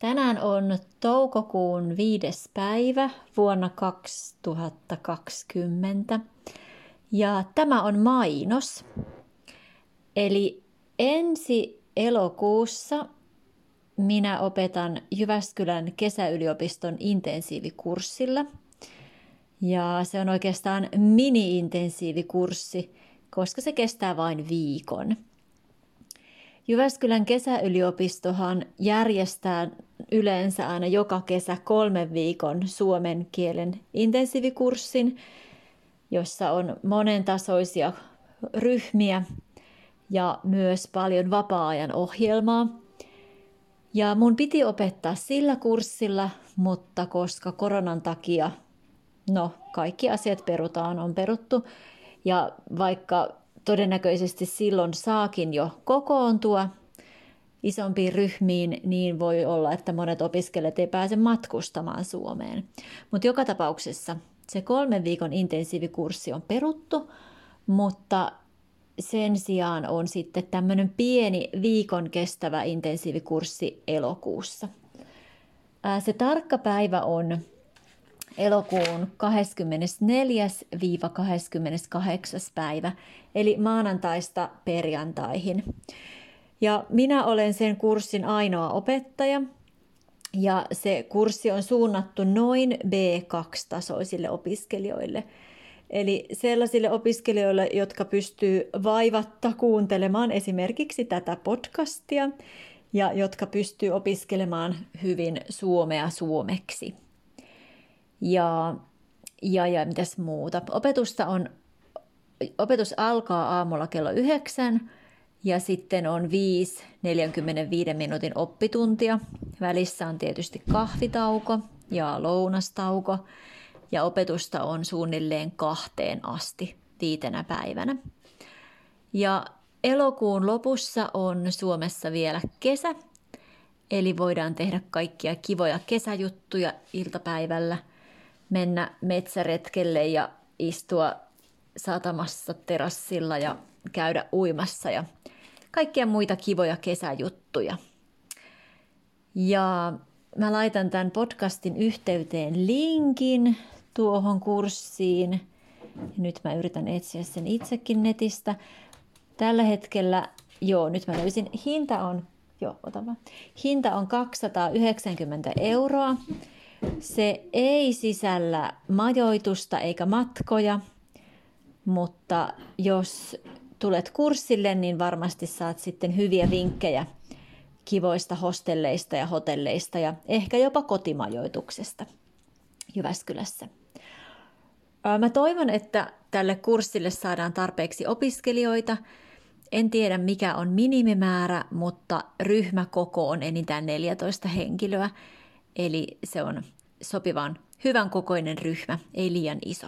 Tänään on toukokuun viides päivä vuonna 2020 ja tämä on mainos. Eli ensi elokuussa minä opetan Jyväskylän kesäyliopiston intensiivikurssilla. Ja se on oikeastaan mini-intensiivikurssi, koska se kestää vain viikon. Jyväskylän kesäyliopistohan järjestää yleensä aina joka kesä kolmen viikon suomen kielen intensiivikurssin, jossa on monentasoisia ryhmiä ja myös paljon vapaa-ajan ohjelmaa. Ja mun piti opettaa sillä kurssilla, mutta koska koronan takia, no kaikki asiat perutaan, on peruttu. Ja vaikka todennäköisesti silloin saakin jo kokoontua isompiin ryhmiin, niin voi olla, että monet opiskelijat ei pääse matkustamaan Suomeen. Mutta joka tapauksessa se kolmen viikon intensiivikurssi on peruttu, mutta sen sijaan on sitten tämmöinen pieni viikon kestävä intensiivikurssi elokuussa. Se tarkka päivä on elokuun 24-28. päivä, eli maanantaista perjantaihin. Ja minä olen sen kurssin ainoa opettaja, ja se kurssi on suunnattu noin B2-tasoisille opiskelijoille. Eli sellaisille opiskelijoille, jotka pystyy vaivatta kuuntelemaan esimerkiksi tätä podcastia ja jotka pystyy opiskelemaan hyvin suomea suomeksi. Ja, ja, ja mitäs muuta? Opetusta on, opetus alkaa aamulla kello yhdeksän ja sitten on 5 45 minuutin oppituntia. Välissä on tietysti kahvitauko ja lounastauko ja opetusta on suunnilleen kahteen asti viitenä päivänä. Ja elokuun lopussa on Suomessa vielä kesä, eli voidaan tehdä kaikkia kivoja kesäjuttuja iltapäivällä, mennä metsäretkelle ja istua satamassa terassilla ja käydä uimassa ja kaikkia muita kivoja kesäjuttuja. Ja mä laitan tämän podcastin yhteyteen linkin tuohon kurssiin. Nyt mä yritän etsiä sen itsekin netistä. Tällä hetkellä, joo, nyt mä löysin, hinta on, joo, ota vaan. Hinta on 290 euroa. Se ei sisällä majoitusta eikä matkoja, mutta jos tulet kurssille, niin varmasti saat sitten hyviä vinkkejä kivoista hostelleista ja hotelleista ja ehkä jopa kotimajoituksesta Jyväskylässä. Mä toivon, että tälle kurssille saadaan tarpeeksi opiskelijoita. En tiedä mikä on minimimäärä, mutta ryhmäkoko on enintään 14 henkilöä, eli se on sopivan hyvän kokoinen ryhmä, ei liian iso.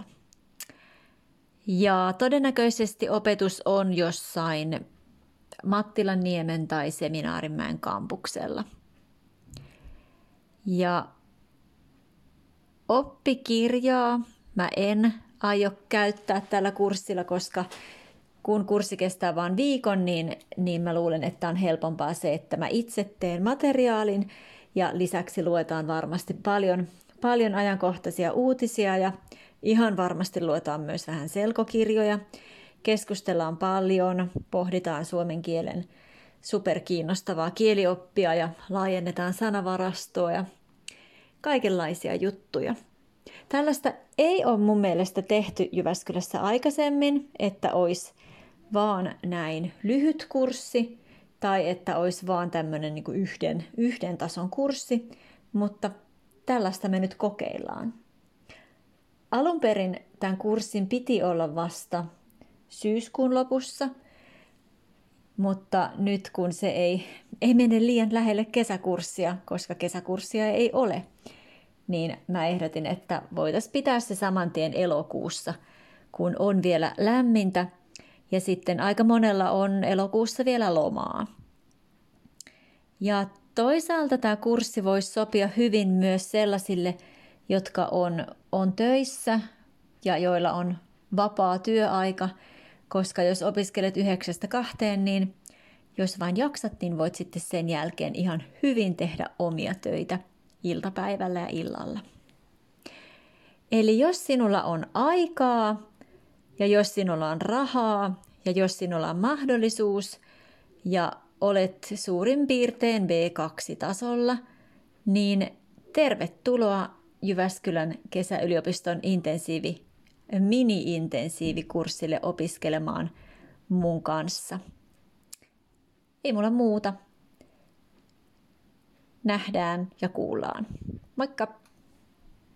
Ja todennäköisesti opetus on jossain Mattilanniemen tai Seminaarimäen kampuksella. Ja oppikirjaa mä en aio käyttää tällä kurssilla, koska kun kurssi kestää vain viikon, niin, niin mä luulen, että on helpompaa se, että mä itse teen materiaalin ja lisäksi luetaan varmasti paljon, paljon ajankohtaisia uutisia ja ihan varmasti luetaan myös vähän selkokirjoja. Keskustellaan paljon, pohditaan suomen kielen superkiinnostavaa kielioppia ja laajennetaan sanavarastoa ja kaikenlaisia juttuja. Tällaista ei ole mun mielestä tehty Jyväskylässä aikaisemmin, että olisi vaan näin lyhyt kurssi tai että olisi vaan tämmöinen niin yhden, yhden tason kurssi, mutta tällaista me nyt kokeillaan. Alun perin tämän kurssin piti olla vasta syyskuun lopussa, mutta nyt kun se ei, ei mene liian lähelle kesäkurssia, koska kesäkurssia ei ole, niin mä ehdotin, että voitaisiin pitää se saman tien elokuussa, kun on vielä lämmintä ja sitten aika monella on elokuussa vielä lomaa. Ja toisaalta tämä kurssi voisi sopia hyvin myös sellaisille, jotka on, on töissä ja joilla on vapaa työaika, koska jos opiskelet yhdeksästä kahteen, niin jos vain jaksat, niin voit sitten sen jälkeen ihan hyvin tehdä omia töitä iltapäivällä ja illalla. Eli jos sinulla on aikaa ja jos sinulla on rahaa ja jos sinulla on mahdollisuus ja olet suurin piirtein B2-tasolla, niin tervetuloa Jyväskylän kesäyliopiston intensiivi, mini-intensiivikurssille opiskelemaan mun kanssa. Ei mulla muuta. Nähdään ja kuullaan. Moikka!